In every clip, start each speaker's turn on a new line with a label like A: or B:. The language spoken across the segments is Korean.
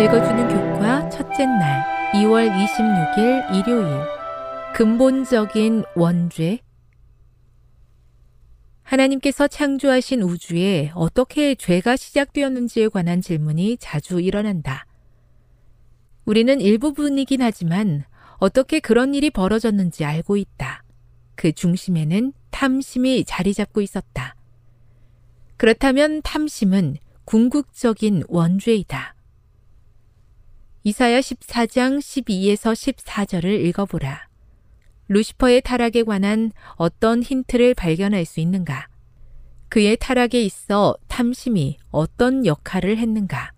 A: 읽어주는 교과 첫째 날 2월 26일 일요일 근본적인 원죄 하나님께서 창조하신 우주에 어떻게 죄가 시작되었는지에 관한 질문이 자주 일어난다. 우리는 일부분이긴 하지만 어떻게 그런 일이 벌어졌는지 알고 있다. 그 중심에는 탐심이 자리 잡고 있었다. 그렇다면 탐심은 궁극적인 원죄이다. 이사야 14장 12에서 14절을 읽어보라. 루시퍼의 타락에 관한 어떤 힌트를 발견할 수 있는가? 그의 타락에 있어 탐심이 어떤 역할을 했는가?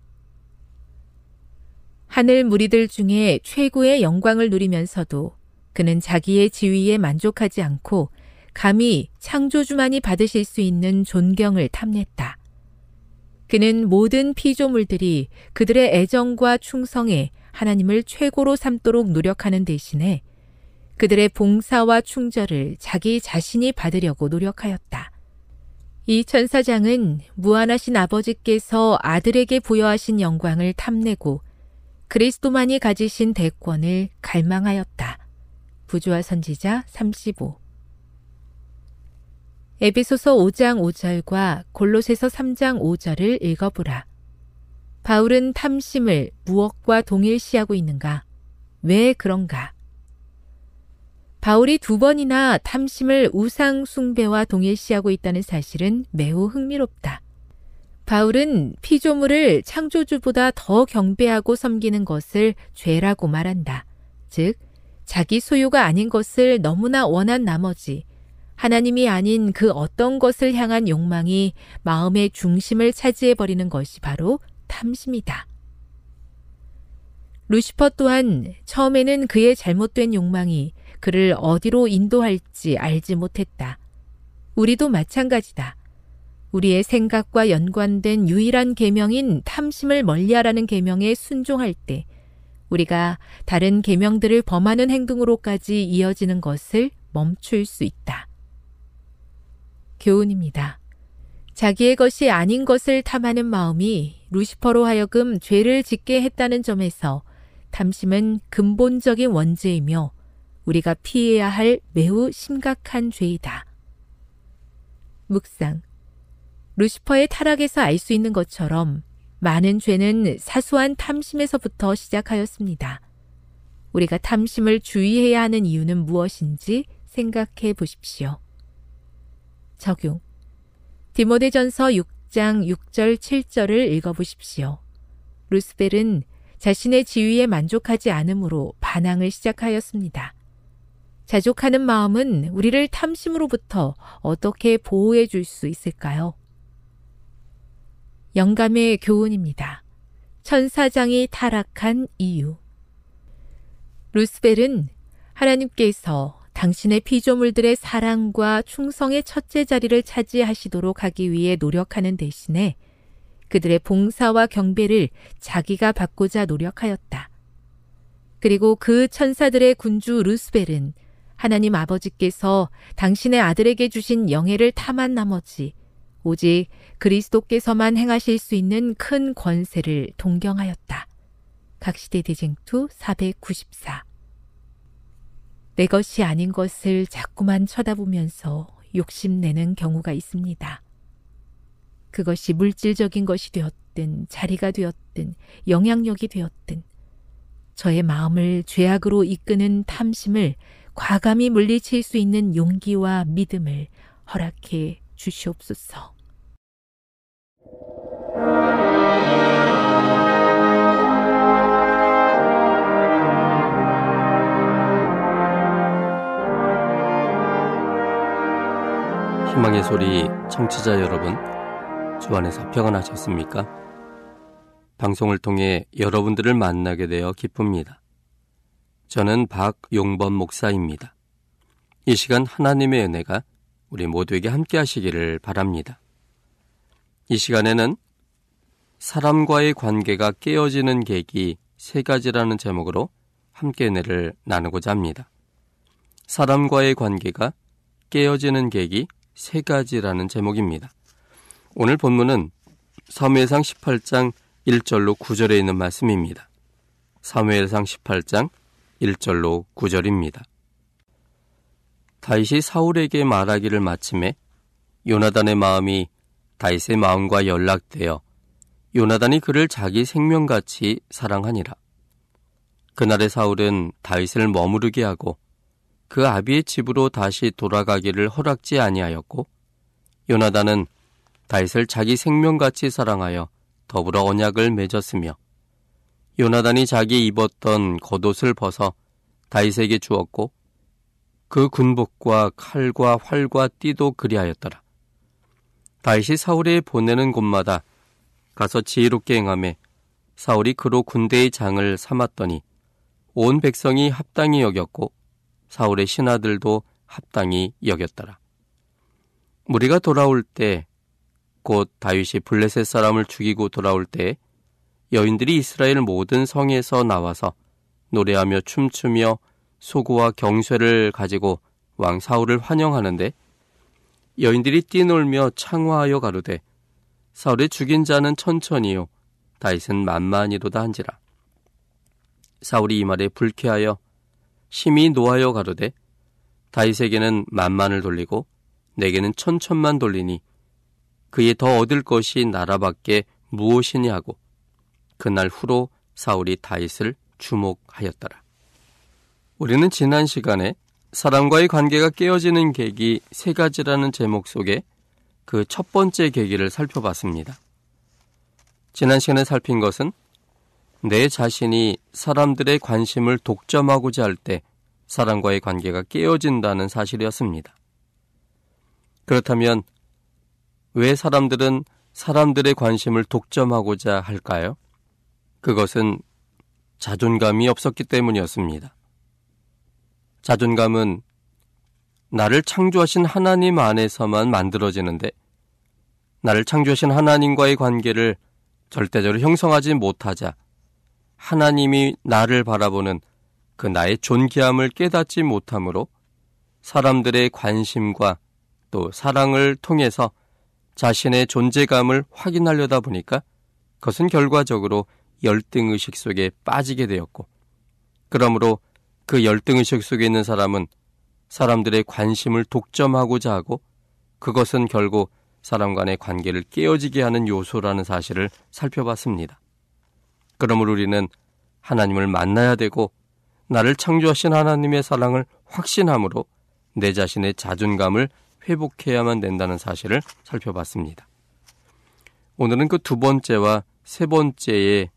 A: 하늘 무리들 중에 최고의 영광을 누리면서도 그는 자기의 지위에 만족하지 않고 감히 창조주만이 받으실 수 있는 존경을 탐냈다. 그는 모든 피조물들이 그들의 애정과 충성에 하나님을 최고로 삼도록 노력하는 대신에 그들의 봉사와 충절을 자기 자신이 받으려고 노력하였다. 이 천사장은 무한하신 아버지께서 아들에게 부여하신 영광을 탐내고 그리스도만이 가지신 대권을 갈망하였다. 부조화 선지자 35 에베소서 5장 5절과 골로새서 3장 5절을 읽어보라. 바울은 탐심을 무엇과 동일시하고 있는가? 왜 그런가? 바울이 두 번이나 탐심을 우상 숭배와 동일시하고 있다는 사실은 매우 흥미롭다. 바울은 피조물을 창조주보다 더 경배하고 섬기는 것을 죄라고 말한다. 즉, 자기 소유가 아닌 것을 너무나 원한 나머지 하나님이 아닌 그 어떤 것을 향한 욕망이 마음의 중심을 차지해버리는 것이 바로 탐심이다. 루시퍼 또한 처음에는 그의 잘못된 욕망이 그를 어디로 인도할지 알지 못했다. 우리도 마찬가지다. 우리의 생각과 연관된 유일한 계명인 탐심을 멀리하라는 계명에 순종할 때 우리가 다른 계명들을 범하는 행동으로까지 이어지는 것을 멈출 수 있다. 교훈입니다. 자기의 것이 아닌 것을 탐하는 마음이 루시퍼로 하여금 죄를 짓게 했다는 점에서 탐심은 근본적인 원죄이며 우리가 피해야 할 매우 심각한 죄이다. 묵상. 루시퍼의 타락에서 알 수 있는 것처럼 많은 죄는 사소한 탐심에서부터 시작하였습니다. 우리가 탐심을 주의해야 하는 이유는 무엇인지 생각해 보십시오. 적용. 디모데전서 6장 6절 7절을 읽어 보십시오. 루스벨은 자신의 지위에 만족하지 않으므로 반항을 시작하였습니다. 자족하는 마음은 우리를 탐심으로부터 어떻게 보호해 줄 수 있을까요? 영감의 교훈입니다. 천사장이 타락한 이유. 루스벨은 하나님께서 당신의 피조물들의 사랑과 충성의 첫째 자리를 차지하시도록 하기 위해 노력하는 대신에 그들의 봉사와 경배를 자기가 받고자 노력하였다. 그리고 그 천사들의 군주 루스벨은 하나님 아버지께서 당신의 아들에게 주신 영예를 탐한 나머지 오직 그리스도께서만 행하실 수 있는 큰 권세를 동경하였다. 각시대 대쟁투 494. 내 것이 아닌 것을 자꾸만 쳐다보면서 욕심내는 경우가 있습니다. 그것이 물질적인 것이 되었든 자리가 되었든 영향력이 되었든 저의 마음을 죄악으로 이끄는 탐심을 과감히 물리칠 수 있는 용기와 믿음을 허락해 주시옵소서.
B: 희망의 소리 청취자 여러분, 주안에서 평안 하셨습니까? 방송을 통해 여러분들을 만나게 되어 기쁩니다. 저는 박용범 목사입니다. 이 시간 하나님의 은혜가 우리 모두에게 함께 하시기를 바랍니다. 이 시간에는 사람과의 관계가 깨어지는 계기 세 가지라는 제목으로 함께 은혜를 나누고자 합니다. 사람과의 관계가 깨어지는 계기 세 가지라는 제목입니다. 오늘 본문은 사무엘상 18장 1절로 9절에 있는 말씀입니다. 사무엘상 18장 1절로 9절입니다. 다윗이 사울에게 말하기를 마침에 요나단의 마음이 다윗의 마음과 연락되어 요나단이 그를 자기 생명같이 사랑하니라. 그날의 사울은 다윗을 머무르게 하고 그 아비의 집으로 다시 돌아가기를 허락지 아니하였고 요나단은 다윗을 자기 생명같이 사랑하여 더불어 언약을 맺었으며 요나단이 자기 입었던 겉옷을 벗어 다윗에게 주었고 그 군복과 칼과 활과 띠도 그리하였더라. 다윗이 사울에 보내는 곳마다 가서 지혜롭게 행함에 사울이 그로 군대의 장을 삼았더니 온 백성이 합당히 여겼고 사울의 신하들도 합당히 여겼더라. 무리가 돌아올 때 곧 다윗이 블레셋 사람을 죽이고 돌아올 때 여인들이 이스라엘 모든 성에서 나와서 노래하며 춤추며 소구와 경쇠를 가지고 왕 사울을 환영하는데 여인들이 뛰놀며 창화하여 가로되 사울의 죽인 자는 천천히요 다윗은 만만히로다 한지라 사울이 이 말에 불쾌하여 심히 노하여 가로되 다윗에게는 만만을 돌리고 내게는 천천만 돌리니 그의 더 얻을 것이 나라밖에 무엇이냐 하고 그날 후로 사울이 다윗을 주목하였더라. 우리는 지난 시간에 사람과의 관계가 깨어지는 계기 세 가지라는 제목 속에 그 첫 번째 계기를 살펴봤습니다. 지난 시간에 살핀 것은 내 자신이 사람들의 관심을 독점하고자 할 때 사람과의 관계가 깨어진다는 사실이었습니다. 그렇다면 왜 사람들은 사람들의 관심을 독점하고자 할까요? 그것은 자존감이 없었기 때문이었습니다. 자존감은 나를 창조하신 하나님 안에서만 만들어지는데 나를 창조하신 하나님과의 관계를 절대적으로 형성하지 못하자 하나님이 나를 바라보는 그 나의 존귀함을 깨닫지 못하므로 사람들의 관심과 또 사랑을 통해서 자신의 존재감을 확인하려다 보니까 그것은 결과적으로 열등의식 속에 빠지게 되었고, 그러므로 그 열등의식 속에 있는 사람은 사람들의 관심을 독점하고자 하고, 그것은 결국 사람 간의 관계를 깨어지게 하는 요소라는 사실을 살펴봤습니다. 그러므로 우리는 하나님을 만나야 되고, 나를 창조하신 하나님의 사랑을 확신함으로 내 자신의 자존감을 회복해야만 된다는 사실을 살펴봤습니다. 오늘은 그 두 번째와 세 번째의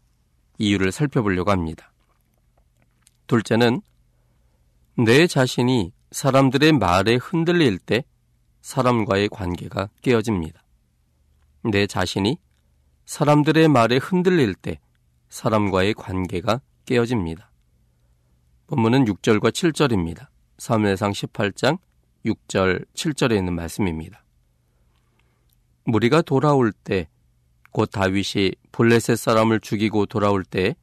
B: 이유를 살펴보려고 합니다. 둘째는 내 자신이 사람들의 말에 흔들릴 때 사람과의 관계가 깨어집니다. 내 자신이 사람들의 말에 흔들릴 때 사람과의 관계가 깨어집니다. 본문은 6절과 7절입니다. 사무엘상 18장 6절 7절에 있는 말씀입니다. 무리가 돌아올 때 곧 다윗이 볼레셋 사람을 죽이고 돌아올 때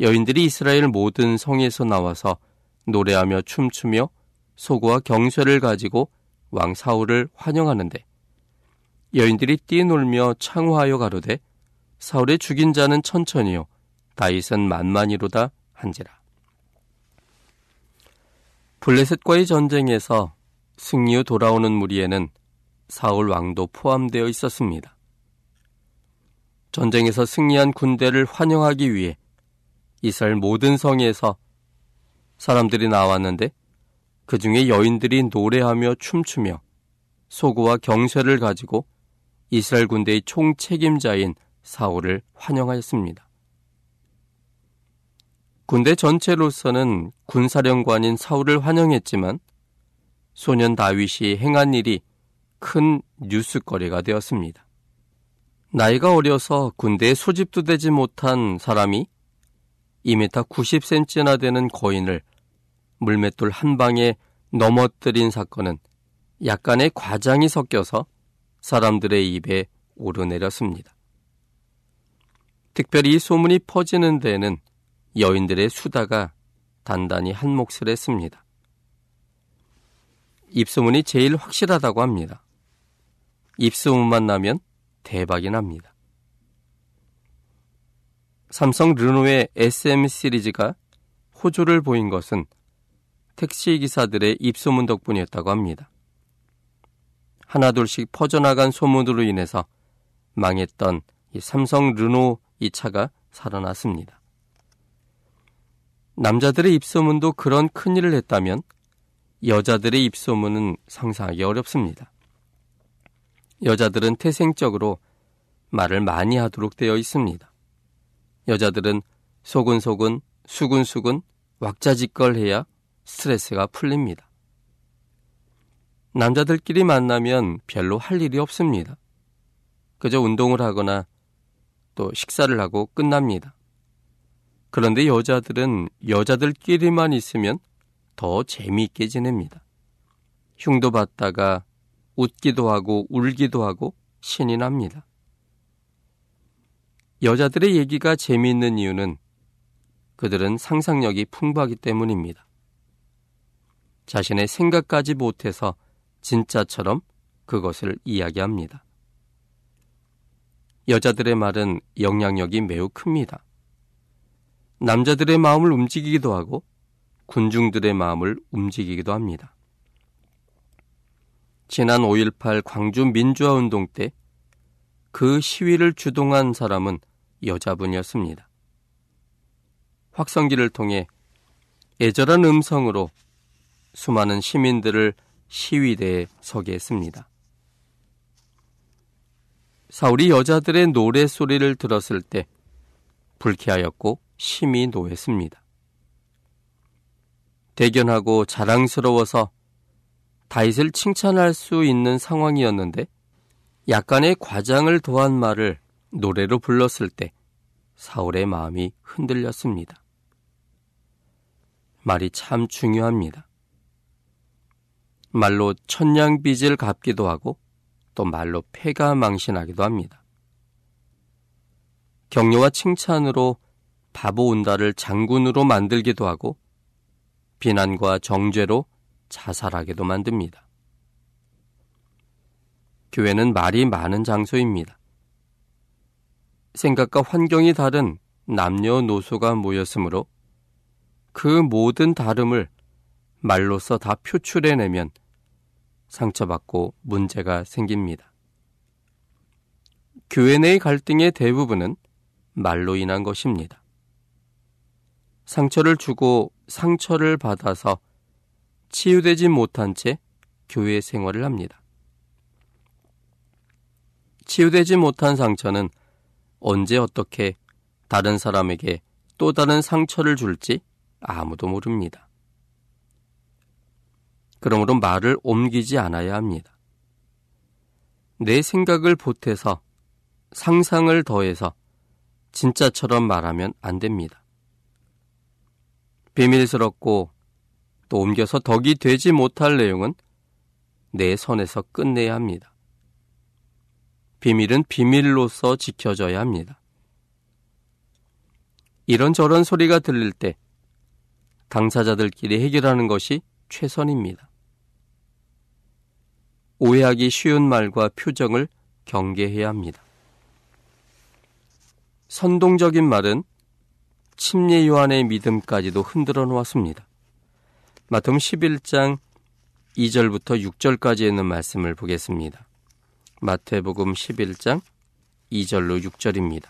B: 여인들이 이스라엘 모든 성에서 나와서 노래하며 춤추며 소고와 경쇠를 가지고 왕 사울을 환영하는데 여인들이 뛰놀며 창화하여 가로되 사울의 죽인 자는 천천히요 다윗은 만만히로다 한지라 블레셋과의 전쟁에서 승리 후 돌아오는 무리에는 사울 왕도 포함되어 있었습니다. 전쟁에서 승리한 군대를 환영하기 위해 이스라엘 모든 성에서 사람들이 나왔는데 그 중에 여인들이 노래하며 춤추며 소고와 경쇠를 가지고 이스라엘 군대의 총책임자인 사울을 환영하였습니다. 군대 전체로서는 군사령관인 사울을 환영했지만 소년 다윗이 행한 일이 큰 뉴스거리가 되었습니다. 나이가 어려서 군대에 소집도 되지 못한 사람이 2m 90cm나 되는 거인을 물맷돌 한 방에 넘어뜨린 사건은 약간의 과장이 섞여서 사람들의 입에 오르내렸습니다. 특별히 이 소문이 퍼지는 데에는 여인들의 수다가 단단히 한 몫을 했습니다. 입소문이 제일 확실하다고 합니다. 입소문만 나면 대박이 납니다. 삼성 르노의 SM 시리즈가 호조를 보인 것은 택시 기사들의 입소문 덕분이었다고 합니다. 하나둘씩 퍼져나간 소문으로 인해서 망했던 삼성 르노 이 차가 살아났습니다. 남자들의 입소문도 그런 큰일을 했다면 여자들의 입소문은 상상하기 어렵습니다. 여자들은 태생적으로 말을 많이 하도록 되어 있습니다. 여자들은 소근소근, 수근수근, 왁자지껄해야 스트레스가 풀립니다. 남자들끼리 만나면 별로 할 일이 없습니다. 그저 운동을 하거나 또 식사를 하고 끝납니다. 그런데 여자들은 여자들끼리만 있으면 더 재미있게 지냅니다. 흉도 받다가 웃기도 하고 울기도 하고 신이 납니다. 여자들의 얘기가 재미있는 이유는 그들은 상상력이 풍부하기 때문입니다. 자신의 생각까지 못해서 진짜처럼 그것을 이야기합니다. 여자들의 말은 영향력이 매우 큽니다. 남자들의 마음을 움직이기도 하고 군중들의 마음을 움직이기도 합니다. 지난 5.18 광주 민주화 운동 때 그 시위를 주동한 사람은 여자분이었습니다. 확성기를 통해 애절한 음성으로 수많은 시민들을 시위대에 서게 했습니다. 사울이 여자들의 노래소리를 들었을 때 불쾌하였고 심히 노했습니다. 대견하고 자랑스러워서 다윗을 칭찬할 수 있는 상황이었는데 약간의 과장을 더한 말을 노래로 불렀을 때 사울의 마음이 흔들렸습니다. 말이 참 중요합니다. 말로 천냥빚을 갚기도 하고 또 말로 패가 망신하기도 합니다. 격려와 칭찬으로 바보 온다를 장군으로 만들기도 하고 비난과 정죄로 자살하게도 만듭니다. 교회는 말이 많은 장소입니다. 생각과 환경이 다른 남녀노소가 모였으므로 그 모든 다름을 말로써 다 표출해내면 상처받고 문제가 생깁니다. 교회 내의 갈등의 대부분은 말로 인한 것입니다. 상처를 주고 상처를 받아서 치유되지 못한 채 교회 생활을 합니다. 치유되지 못한 상처는 언제 어떻게 다른 사람에게 또 다른 상처를 줄지 아무도 모릅니다. 그러므로 말을 옮기지 않아야 합니다. 내 생각을 보태서 상상을 더해서 진짜처럼 말하면 안 됩니다. 비밀스럽고 또 옮겨서 덕이 되지 못할 내용은 내 선에서 끝내야 합니다. 비밀은 비밀로서 지켜져야 합니다. 이런저런 소리가 들릴 때 당사자들끼리 해결하는 것이 최선입니다. 오해하기 쉬운 말과 표정을 경계해야 합니다. 선동적인 말은 침례 요한의 믿음까지도 흔들어 놓았습니다. 마텀 11장 2절부터 6절까지 있는 말씀을 보겠습니다. 마태복음 11장 2절로 6절입니다.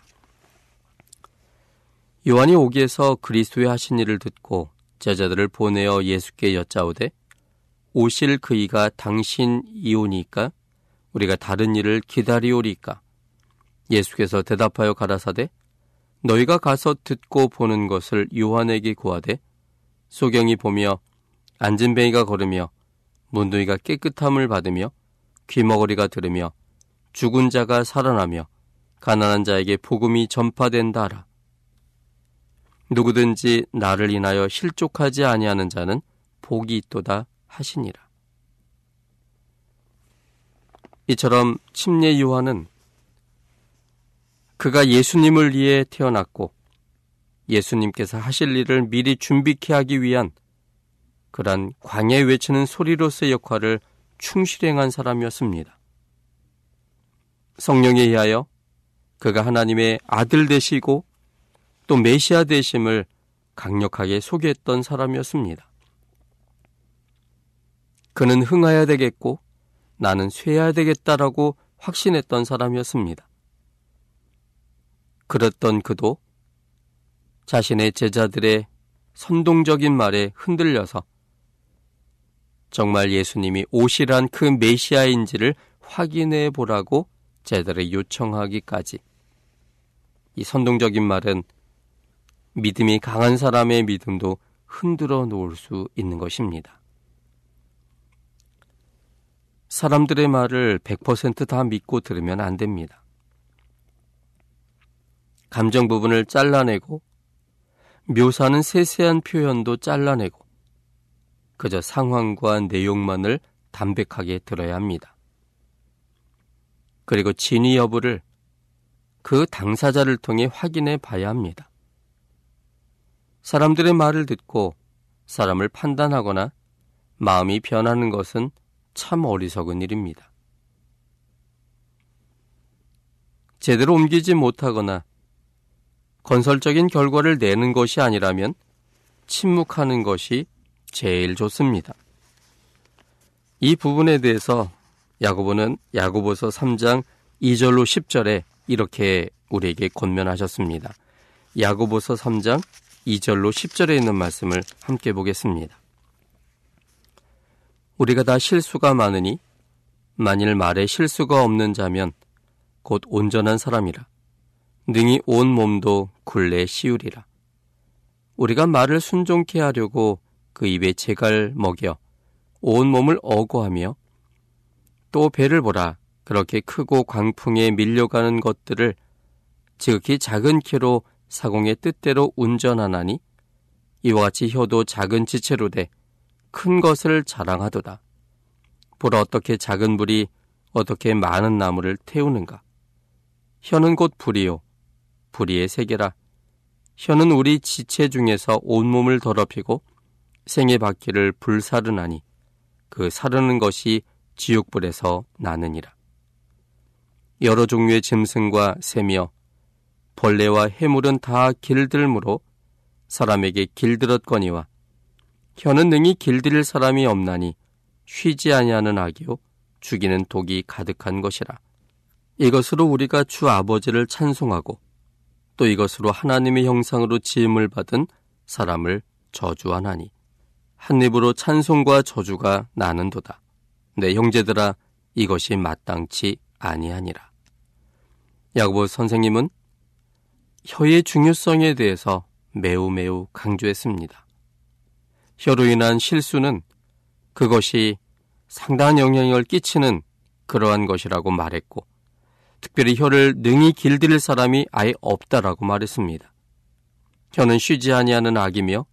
B: 요한이 오기에서 그리스도의 하신 일을 듣고 제자들을 보내어 예수께 여짜오되 오실 그이가 당신이오니까? 우리가 다른 일을 기다리오리까? 예수께서 대답하여 가라사대 너희가 가서 듣고 보는 것을 요한에게 구하되 소경이 보며 안진뱅이가 걸으며 문둥이가 깨끗함을 받으며 귀머거리가 들으며 죽은 자가 살아나며 가난한 자에게 복음이 전파된다 하라. 누구든지 나를 인하여 실족하지 아니하는 자는 복이 있도다 하시니라. 이처럼 침례 요한은 그가 예수님을 위해 태어났고 예수님께서 하실 일을 미리 준비케 하기 위한 그러한 광야에 외치는 소리로서의 역할을 충실히 행한 사람이었습니다. 성령에 의하여 그가 하나님의 아들 되시고 또 메시아 되심을 강력하게 소개했던 사람이었습니다. 그는 흥하여야 되겠고 나는 쇠해야 되겠다라고 확신했던 사람이었습니다. 그랬던 그도 자신의 제자들의 선동적인 말에 흔들려서 정말 예수님이 오시란 그 메시아인지를 확인해 보라고 제자들의 요청하기까지 이 선동적인 말은 믿음이 강한 사람의 믿음도 흔들어 놓을 수 있는 것입니다. 사람들의 말을 100%다 믿고 들으면 안 됩니다. 감정 부분을 잘라내고 묘사하는 세세한 표현도 잘라내고 그저 상황과 내용만을 담백하게 들어야 합니다. 그리고 진위 여부를 그 당사자를 통해 확인해 봐야 합니다. 사람들의 말을 듣고 사람을 판단하거나 마음이 변하는 것은 참 어리석은 일입니다. 제대로 옮기지 못하거나 건설적인 결과를 내는 것이 아니라면 침묵하는 것이 제일 좋습니다. 이 부분에 대해서 야고보는 야고보서 3장 2절로 10절에 이렇게 우리에게 권면하셨습니다. 야고보서 3장 2절로 10절에 있는 말씀을 함께 보겠습니다. 우리가 다 실수가 많으니 만일 말에 실수가 없는 자면 곧 온전한 사람이라 능히 온 몸도 굴레 씌우리라. 우리가 말을 순종케 하려고 그 입에 재갈 먹여 온 몸을 어고하며 또 배를 보라 그렇게 크고 광풍에 밀려가는 것들을 지극히 작은 키로 사공의 뜻대로 운전하나니 이와 같이 혀도 작은 지체로 돼 큰 것을 자랑하도다. 보라 어떻게 작은 불이 어떻게 많은 나무를 태우는가. 혀는 곧 불이요 불의의 세계라. 혀는 우리 지체 중에서 온몸을 더럽히고 생의 바퀴를 불사르나니 그 사르는 것이 지옥불에서 나느니라. 여러 종류의 짐승과 새며 벌레와 해물은 다 길들므로 사람에게 길들었거니와 혀는 능히 길들일 사람이 없나니 쉬지 아니하는 악이요 죽이는 독이 가득한 것이라. 이것으로 우리가 주 아버지를 찬송하고 또 이것으로 하나님의 형상으로 지음을 받은 사람을 저주하나니 한 입으로 찬송과 저주가 나는도다. 내 형제들아 이것이 마땅치 아니하니라. 야고보 선생님은 혀의 중요성에 대해서 매우 매우 강조했습니다. 혀로 인한 실수는 그것이 상당한 영향을 끼치는 그러한 것이라고 말했고, 특별히 혀를 능히 길들일 사람이 아예 없다라고 말했습니다. 혀는 쉬지 아니하는 악이며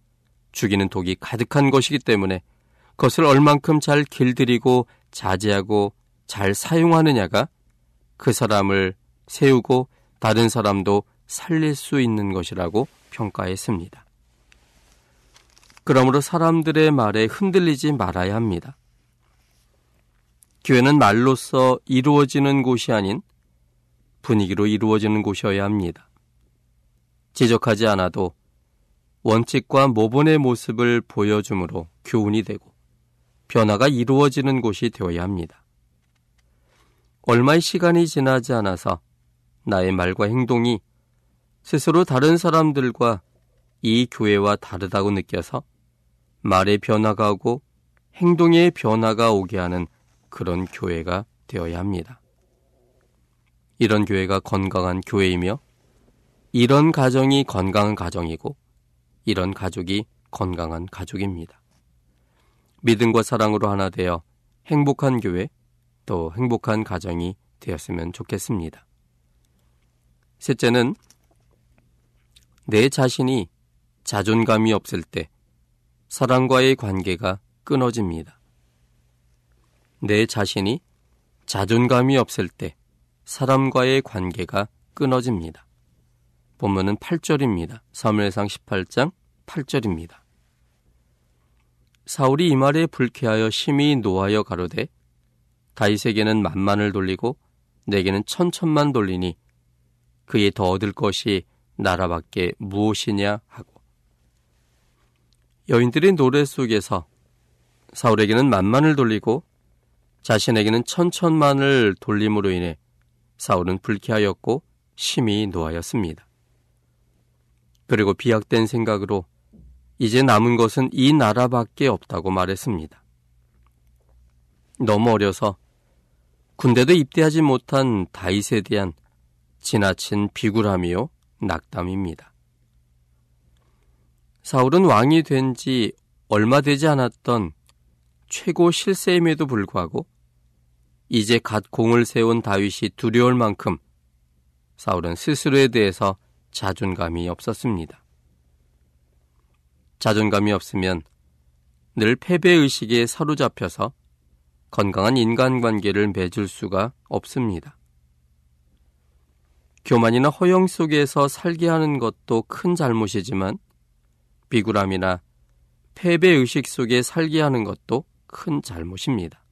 B: 죽이는 독이 가득한 것이기 때문에 그것을 얼만큼 잘 길들이고 자제하고 잘 사용하느냐가 그 사람을 세우고 다른 사람도 살릴 수 있는 것이라고 평가했습니다. 그러므로 사람들의 말에 흔들리지 말아야 합니다. 교회는 말로써 이루어지는 곳이 아닌 분위기로 이루어지는 곳이어야 합니다. 지적하지 않아도 원칙과 모본의 모습을 보여줌으로 교훈이 되고 변화가 이루어지는 곳이 되어야 합니다. 얼마의 시간이 지나지 않아서 나의 말과 행동이 스스로 다른 사람들과 이 교회와 다르다고 느껴서 말의 변화가 오고 행동의 변화가 오게 하는 그런 교회가 되어야 합니다. 이런 교회가 건강한 교회이며 이런 가정이 건강한 가정이고 이런 가족이 건강한 가족입니다. 믿음과 사랑으로 하나 되어 행복한 교회 또 행복한 가정이 되었으면 좋겠습니다. 셋째는 내 자신이 자존감이 없을 때 사랑과의 관계가 끊어집니다. 내 자신이 자존감이 없을 때 사람과의 관계가 끊어집니다. 본문은 8절입니다. 사무엘상 18장 8절입니다. 사울이 이 말에 불쾌하여 심히 노하여 가로되 다윗에게는 만만을 돌리고 내게는 천천만 돌리니 그에 더 얻을 것이 나라밖에 무엇이냐 하고 여인들의 노래 속에서 사울에게는 만만을 돌리고 자신에게는 천천만을 돌림으로 인해 사울은 불쾌하였고 심히 노하였습니다. 그리고 비약된 생각으로 이제 남은 것은 이 나라밖에 없다고 말했습니다. 너무 어려서 군대도 입대하지 못한 다윗에 대한 지나친 비굴함이요 낙담입니다. 사울은 왕이 된 지 얼마 되지 않았던 최고 실세임에도 불구하고 이제 갓 공을 세운 다윗이 두려울 만큼 사울은 스스로에 대해서 자존감이 없었습니다. 자존감이 없으면 늘 패배의식에 사로잡혀서 건강한 인간관계를 맺을 수가 없습니다. 교만이나 허영 속에서 살게 하는 것도 큰 잘못이지만 비굴함이나 패배의식 속에 살게 하는 것도 큰 잘못입니다.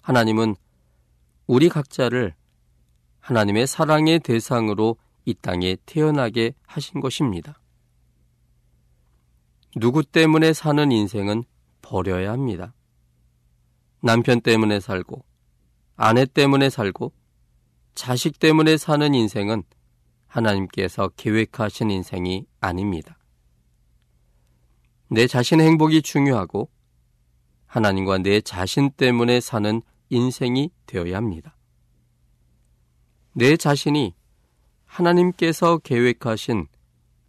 B: 하나님은 우리 각자를 하나님의 사랑의 대상으로 이 땅에 태어나게 하신 것입니다. 누구 때문에 사는 인생은 버려야 합니다. 남편 때문에 살고, 아내 때문에 살고, 자식 때문에 사는 인생은 하나님께서 계획하신 인생이 아닙니다. 내 자신의 행복이 중요하고 하나님과 내 자신 때문에 사는 인생이 되어야 합니다. 내 자신이 하나님께서 계획하신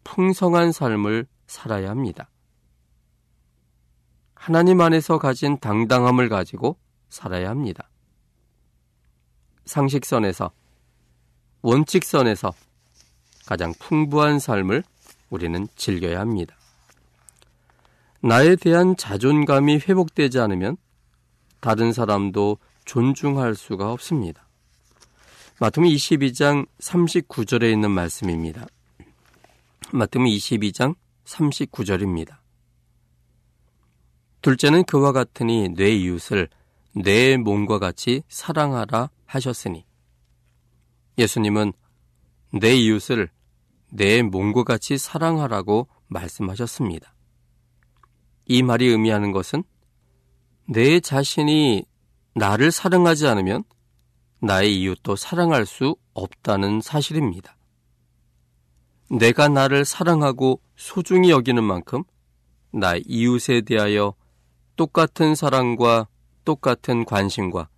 B: 풍성한 삶을 살아야 합니다. 하나님 안에서 가진 당당함을 가지고 살아야 합니다. 상식선에서, 원칙선에서 가장 풍부한 삶을 우리는 즐겨야 합니다. 나에 대한 자존감이 회복되지 않으면 다른 사람도 존중할 수가 없습니다. 마태음 22장 39절에 있는 말씀입니다. 마태음 22장 39절입니다. 둘째는 그와 같으니 내 이웃을 내 몸과 같이 사랑하라 하셨으니 예수님은 내 이웃을 내 몸과 같이 사랑하라고 말씀하셨습니다. 이 말이 의미하는 것은 내 자신이 나를 사랑하지 않으면 나의 이웃도 사랑할 수 없다는 사실입니다. 내가 나를 사랑하고 소중히 여기는 만큼 나 이웃에 대하여 똑같은 사랑과 똑같은 관심과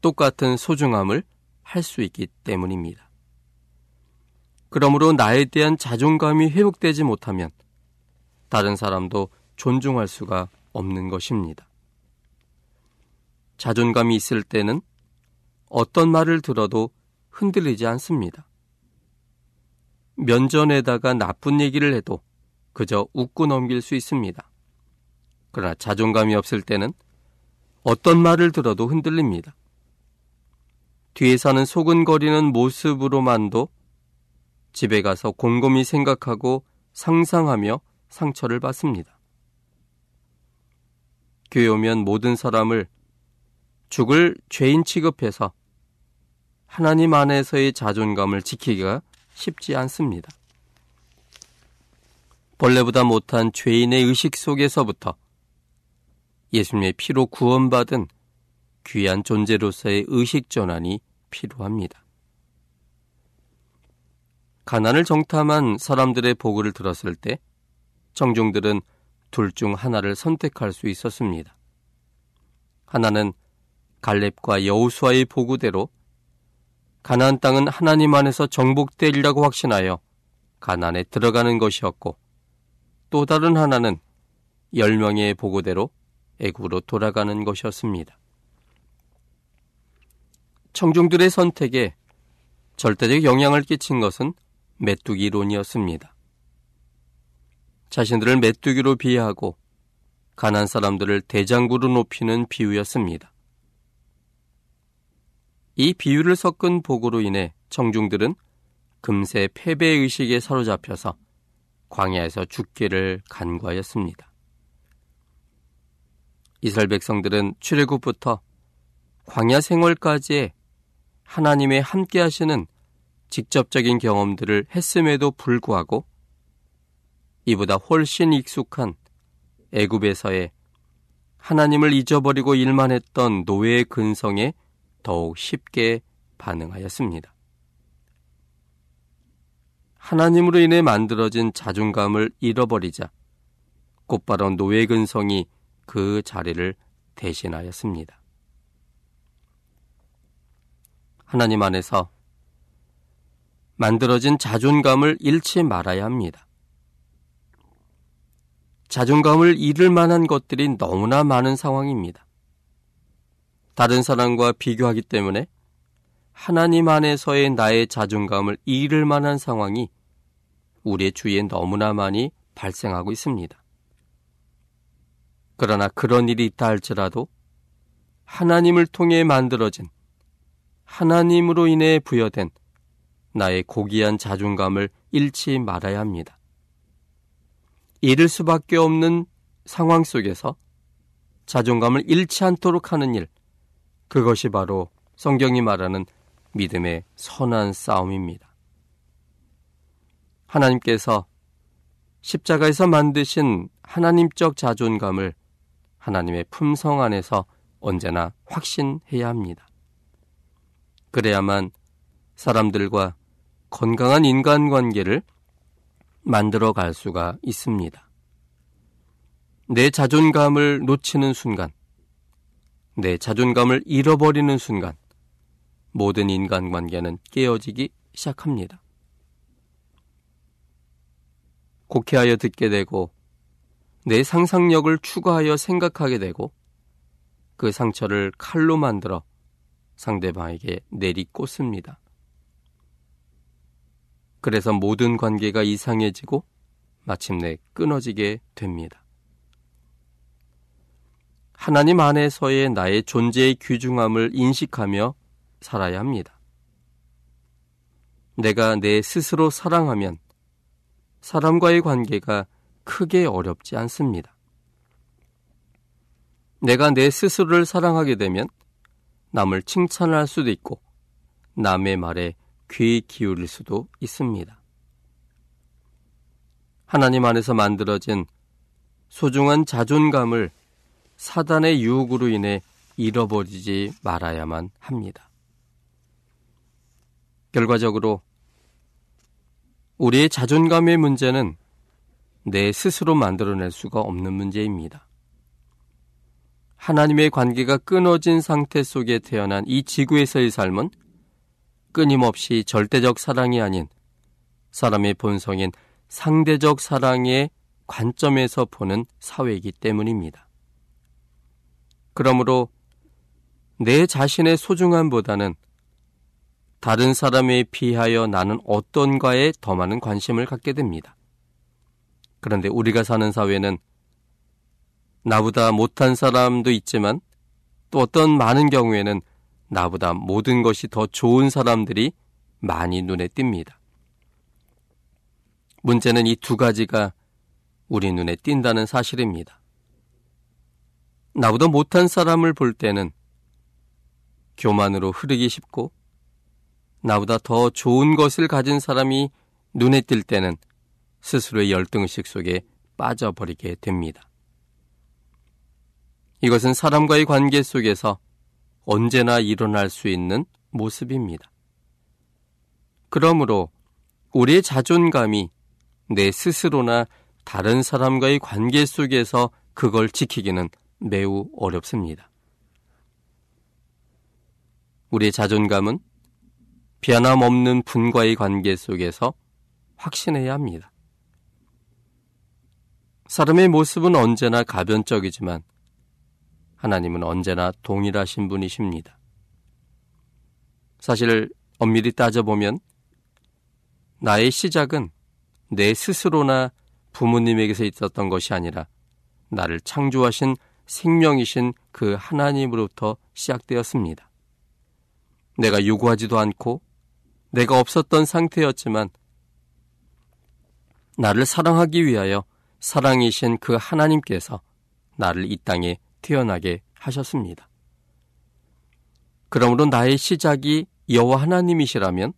B: 똑같은 소중함을 할 수 있기 때문입니다. 그러므로 나에 대한 자존감이 회복되지 못하면 다른 사람도 존중할 수가 없는 것입니다. 자존감이 있을 때는 어떤 말을 들어도 흔들리지 않습니다. 면전에다가 나쁜 얘기를 해도 그저 웃고 넘길 수 있습니다. 그러나 자존감이 없을 때는 어떤 말을 들어도 흔들립니다. 뒤에서는 소근거리는 모습으로만도 집에 가서 곰곰이 생각하고 상상하며 상처를 받습니다. 교회 오면 모든 사람을 죽을 죄인 취급해서 하나님 안에서의 자존감을 지키기가 쉽지 않습니다. 벌레보다 못한 죄인의 의식 속에서부터 예수님의 피로 구원받은 귀한 존재로서의 의식 전환이 필요합니다. 가난을 정탐한 사람들의 보고를 들었을 때 청중들은 둘 중 하나를 선택할 수 있었습니다. 하나는 갈렙과 여우수아의 보고대로 가나안 땅은 하나님 안에서 정복되리라고 확신하여 가난에 들어가는 것이었고 또 다른 하나는 열명의 보고대로 애굽으로 돌아가는 것이었습니다. 청중들의 선택에 절대적 영향을 끼친 것은 메뚜기론이었습니다. 자신들을 메뚜기로 비하하고 가난 사람들을 대장구로 높이는 비유였습니다. 이 비유를 섞은 보고로 인해 청중들은 금세 패배의식에 사로잡혀서 광야에서 죽기를 간과하였습니다. 이스라엘 백성들은 출애굽부터 광야 생활까지의 하나님의 함께 하시는 직접적인 경험들을 했음에도 불구하고 이보다 훨씬 익숙한 애굽에서의 하나님을 잊어버리고 일만 했던 노예의 근성에 더욱 쉽게 반응하였습니다. 하나님으로 인해 만들어진 자존감을 잃어버리자 곧바로 노예 근성이 그 자리를 대신하였습니다. 하나님 안에서 만들어진 자존감을 잃지 말아야 합니다. 자존감을 잃을 만한 것들이 너무나 많은 상황입니다. 다른 사람과 비교하기 때문에 하나님 안에서의 나의 자존감을 잃을 만한 상황이 우리의 주위에 너무나 많이 발생하고 있습니다. 그러나 그런 일이 있다 할지라도 하나님을 통해 만들어진 하나님으로 인해 부여된 나의 고귀한 자존감을 잃지 말아야 합니다. 잃을 수밖에 없는 상황 속에서 자존감을 잃지 않도록 하는 일, 그것이 바로 성경이 말하는 믿음의 선한 싸움입니다. 하나님께서 십자가에서 만드신 하나님적 자존감을 하나님의 품성 안에서 언제나 확신해야 합니다. 그래야만 사람들과 건강한 인간관계를 만들어 갈 수가 있습니다. 내 자존감을 놓치는 순간, 내 자존감을 잃어버리는 순간, 모든 인간관계는 깨어지기 시작합니다. 곡해하여 듣게 되고, 내 상상력을 추가하여 생각하게 되고, 그 상처를 칼로 만들어 상대방에게 내리꽂습니다. 그래서 모든 관계가 이상해지고 마침내 끊어지게 됩니다. 하나님 안에서의 나의 존재의 귀중함을 인식하며 살아야 합니다. 내가 내 스스로 사랑하면 사람과의 관계가 크게 어렵지 않습니다. 내가 내 스스로를 사랑하게 되면 남을 칭찬할 수도 있고 남의 말에 귀 기울일 수도 있습니다. 하나님 안에서 만들어진 소중한 자존감을 사단의 유혹으로 인해 잃어버리지 말아야만 합니다. 결과적으로 우리의 자존감의 문제는 내 스스로 만들어낼 수가 없는 문제입니다. 하나님의 관계가 끊어진 상태 속에 태어난 이 지구에서의 삶은 끊임없이 절대적 사랑이 아닌 사람의 본성인 상대적 사랑의 관점에서 보는 사회이기 때문입니다. 그러므로 내 자신의 소중함보다는 다른 사람에 비하여 나는 어떤가에 더 많은 관심을 갖게 됩니다. 그런데 우리가 사는 사회는 나보다 못한 사람도 있지만 또 어떤 많은 경우에는 나보다 모든 것이 더 좋은 사람들이 많이 눈에 띕니다. 문제는 이 두 가지가 우리 눈에 띈다는 사실입니다. 나보다 못한 사람을 볼 때는 교만으로 흐르기 쉽고 나보다 더 좋은 것을 가진 사람이 눈에 띌 때는 스스로의 열등의식 속에 빠져버리게 됩니다. 이것은 사람과의 관계 속에서 언제나 일어날 수 있는 모습입니다. 그러므로 우리의 자존감이 내 스스로나 다른 사람과의 관계 속에서 그걸 지키기는 매우 어렵습니다. 우리의 자존감은 변함없는 분과의 관계 속에서 확신해야 합니다. 사람의 모습은 언제나 가변적이지만 하나님은 언제나 동일하신 분이십니다. 사실 엄밀히 따져보면 나의 시작은 내 스스로나 부모님에게서 있었던 것이 아니라 나를 창조하신 생명이신 그 하나님으로부터 시작되었습니다. 내가 요구하지도 않고 내가 없었던 상태였지만 나를 사랑하기 위하여 사랑이신 그 하나님께서 나를 이 땅에 태어나게 하셨습니다. 그러므로 나의 시작이 여호와 하나님이시라면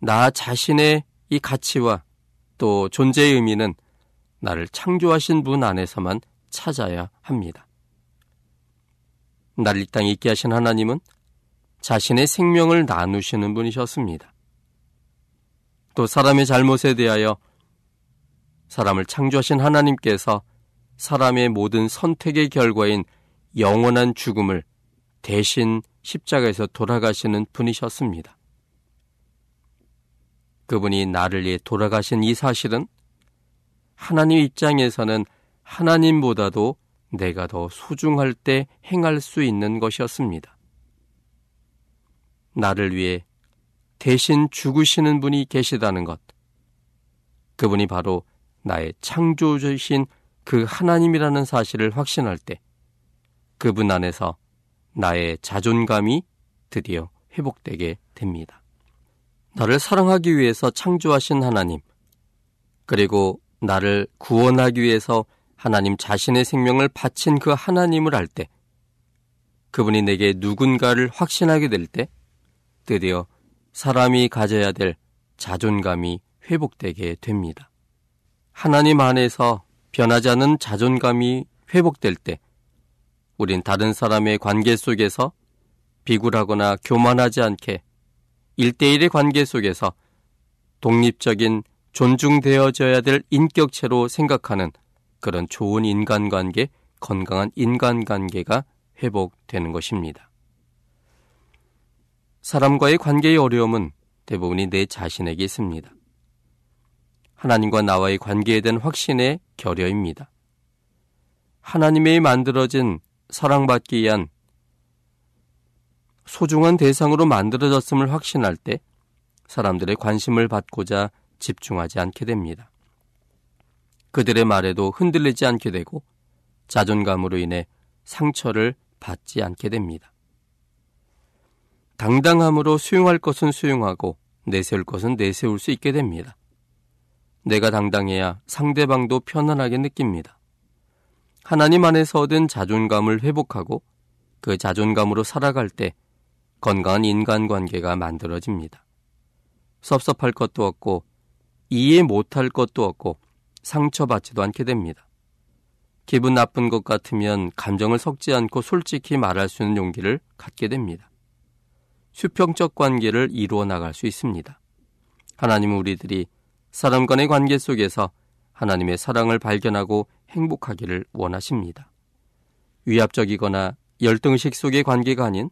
B: 나 자신의 이 가치와 또 존재의 의미는 나를 창조하신 분 안에서만 찾아야 합니다. 나를 이 땅에 있게 하신 하나님은 자신의 생명을 나누시는 분이셨습니다. 또 사람의 잘못에 대하여 사람을 창조하신 하나님께서 사람의 모든 선택의 결과인 영원한 죽음을 대신 십자가에서 돌아가시는 분이셨습니다. 그분이 나를 위해 돌아가신 이 사실은 하나님 입장에서는 하나님보다도 내가 더 소중할 때 행할 수 있는 것이었습니다. 나를 위해 대신 죽으시는 분이 계시다는 것. 그분이 바로 나의 창조주신 그 하나님이라는 사실을 확신할 때 그분 안에서 나의 자존감이 드디어 회복되게 됩니다. 나를 사랑하기 위해서 창조하신 하나님, 그리고 나를 구원하기 위해서 하나님 자신의 생명을 바친 그 하나님을 알 때, 그분이 내게 누군가를 확신하게 될 때, 드디어 사람이 가져야 될 자존감이 회복되게 됩니다. 하나님 안에서 변하지 않은 자존감이 회복될 때, 우린 다른 사람의 관계 속에서 비굴하거나 교만하지 않게 일대일의 관계 속에서 독립적인 존중되어져야 될 인격체로 생각하는 그런 좋은 인간관계, 건강한 인간관계가 회복되는 것입니다. 사람과의 관계의 어려움은 대부분이 내 자신에게 있습니다. 하나님과 나와의 관계에 대한 확신의 결여입니다. 하나님의 만들어진 사랑받기 위한 소중한 대상으로 만들어졌음을 확신할 때 사람들의 관심을 받고자 집중하지 않게 됩니다. 그들의 말에도 흔들리지 않게 되고 자존감으로 인해 상처를 받지 않게 됩니다. 당당함으로 수용할 것은 수용하고 내세울 것은 내세울 수 있게 됩니다. 내가 당당해야 상대방도 편안하게 느낍니다. 하나님 안에서 얻은 자존감을 회복하고 그 자존감으로 살아갈 때 건강한 인간관계가 만들어집니다. 섭섭할 것도 없고 이해 못할 것도 없고 상처받지도 않게 됩니다. 기분 나쁜 것 같으면 감정을 섞지 않고 솔직히 말할 수 있는 용기를 갖게 됩니다. 수평적 관계를 이루어 나갈 수 있습니다. 하나님은 우리들이 사람 간의 관계 속에서 하나님의 사랑을 발견하고 행복하기를 원하십니다. 위압적이거나 열등식 속의 관계가 아닌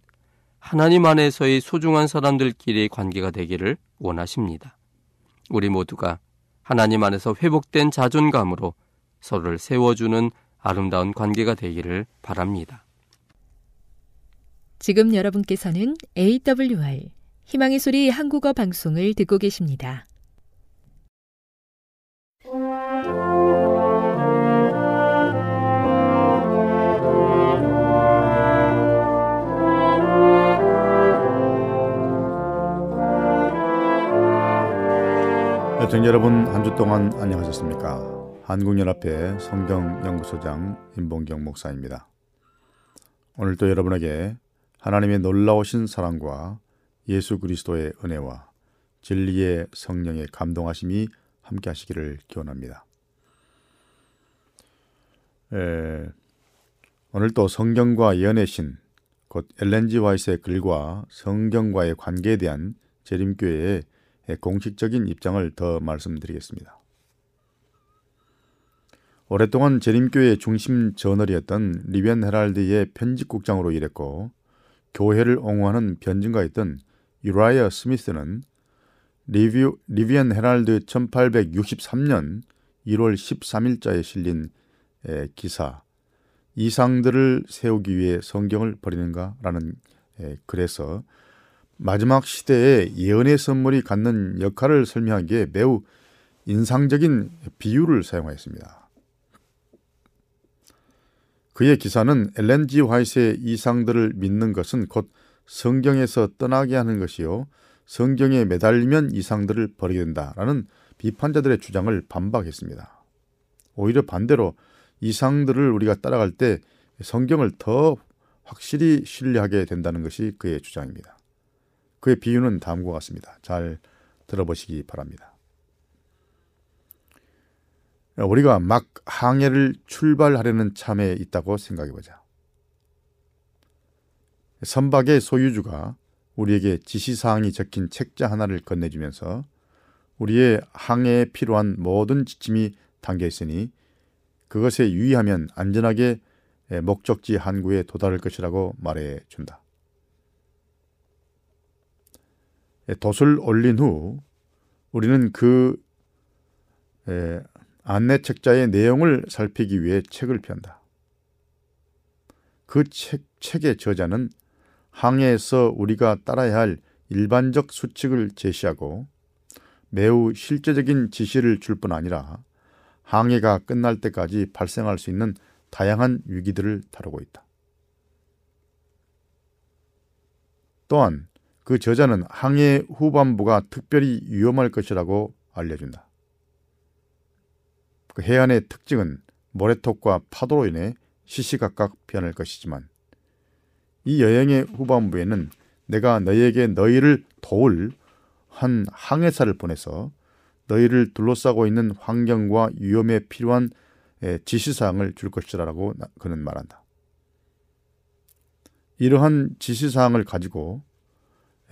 B: 하나님 안에서의 소중한 사람들끼리의 관계가 되기를 원하십니다. 우리 모두가 하나님 안에서 회복된 자존감으로 서로를 세워주는 아름다운 관계가 되기를 바랍니다.
A: 지금 여러분께서는 AWR 희망의 소리 한국어 방송을 듣고 계십니다.
C: 애청 여러분 한 주 동안 안녕하셨습니까? 한국연합회 성경연구소장 임봉경 목사입니다. 오늘도 여러분에게 하나님의 놀라우신 사랑과 예수 그리스도의 은혜와 진리의 성령의 감동하심이 함께 하시기를 기원합니다. 에, 오늘 또 성경과 예언의 신, 곧 엘렌지 와이스의 글과 성경과의 관계에 대한 재림교회의 공식적인 입장을 더 말씀드리겠습니다. 오랫동안 재림교회의 중심 저널이었던 Review and Herald의 편집국장으로 일했고 교회를 옹호하는 변증가였던 유라이어 스미스는 Review, Review and Herald 1863년 1월 13일자에 실린 기사 이상들을 세우기 위해 성경을 버리는가라는 글에서 마지막 시대에 예언의 선물이 갖는 역할을 설명하기에 매우 인상적인 비유를 사용하였습니다. 그의 기사는 엘렌 지 화이트의 이상들을 믿는 것은 곧 성경에서 떠나게 하는 것이요 성경에 매달리면 이상들을 버리게 된다라는 비판자들의 주장을 반박했습니다. 오히려 반대로 이상들을 우리가 따라갈 때 성경을 더 확실히 신뢰하게 된다는 것이 그의 주장입니다. 그의 비유는 다음과 같습니다. 잘 들어보시기 바랍니다. 우리가 막 항해를 출발하려는 참에 있다고 생각해 보자. 선박의 소유주가 우리에게 지시사항이 적힌 책자 하나를 건네주면서 우리의 항해에 필요한 모든 지침이 담겨 있으니 그것에 유의하면 안전하게 목적지 항구에 도달할 것이라고 말해 준다. 돛을 올린 후 우리는 그 안내 책자의 내용을 살피기 위해 책을 편다. 그 책, 책의 저자는 항해에서 우리가 따라야 할 일반적 수칙을 제시하고 매우 실제적인 지시를 줄 뿐 아니라 항해가 끝날 때까지 발생할 수 있는 다양한 위기들을 다루고 있다. 또한 그 저자는 항해 후반부가 특별히 위험할 것이라고 알려준다. 그 해안의 특징은 모래톱과 파도로 인해 시시각각 변할 것이지만 이 여행의 후반부에는 내가 너희에게 너희를 도울 한 항해사를 보내서 너희를 둘러싸고 있는 환경과 위험에 필요한 지시사항을 줄 것이라고 그는 말한다. 이러한 지시사항을 가지고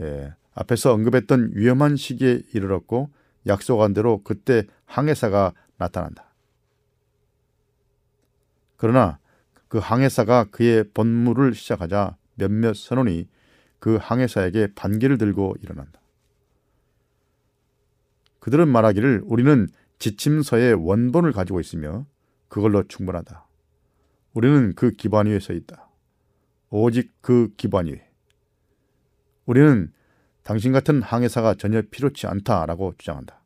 C: 예, 앞에서 언급했던 위험한 시기에 이르렀고 약속한 대로 그때 항해사가 나타난다. 그러나 그 항해사가 그의 본무를 시작하자 몇몇 선원이 그 항해사에게 반기를 들고 일어난다. 그들은 말하기를 우리는 지침서의 원본을 가지고 있으며 그걸로 충분하다. 우리는 그 기반 위에 서 있다. 오직 그 기반 위에. 우리는 당신 같은 항해사가 전혀 필요치 않다라고 주장한다.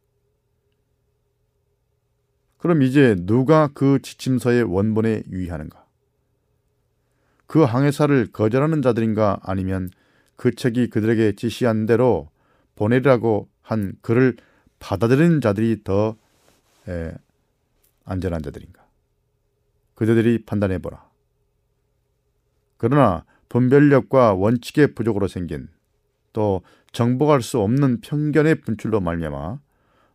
C: 그럼 이제 누가 그 지침서의 원본에 유의하는가? 그 항해사를 거절하는 자들인가 아니면 그 책이 그들에게 지시한 대로 보내라고 한 글을 받아들이는 자들이 더 에, 안전한 자들인가? 그들이 판단해 보라. 그러나 분별력과 원칙의 부족으로 생긴 또 정복할 수 없는 편견의 분출로 말미암아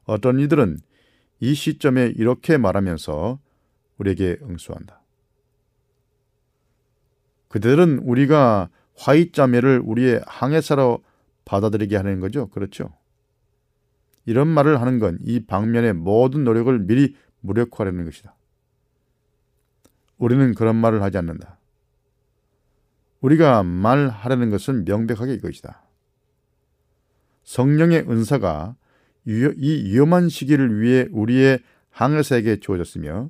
C: 어떤 이들은 이 시점에 이렇게 말하면서 우리에게 응수한다. 그들은 우리가 화이 자매를 우리의 항해사로 받아들이게 하는 거죠. 그렇죠? 이런 말을 하는 건 이 방면의 모든 노력을 미리 무력화하려는 것이다. 우리는 그런 말을 하지 않는다. 우리가 말하려는 것은 명백하게 이것이다. 성령의 은사가 이 위험한 시기를 위해 우리의 항해사에게 주어졌으며